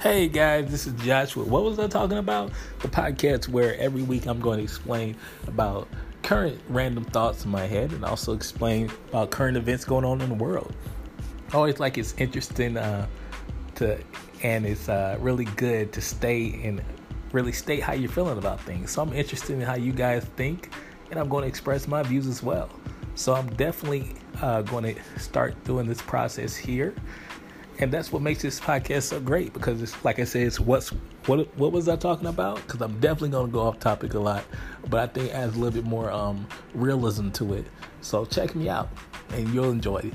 Hey guys, this is Joshua. What was I talking about? The podcast where every week I'm going to explain about current random thoughts in my head and also explain about current events going on in the world. I always like it's interesting uh, to and it's uh, really good to stay and really state how you're feeling about things. So I'm interested in how you guys think, and I'm going to express my views as well. So I'm definitely uh, going to start doing this process here and that's what makes this podcast so great because it's like I said, it's what's what what was I talking about? Because I'm definitely gonna go off topic a lot, but I think adds a little bit more um, realism to it. So check me out, and you'll enjoy it.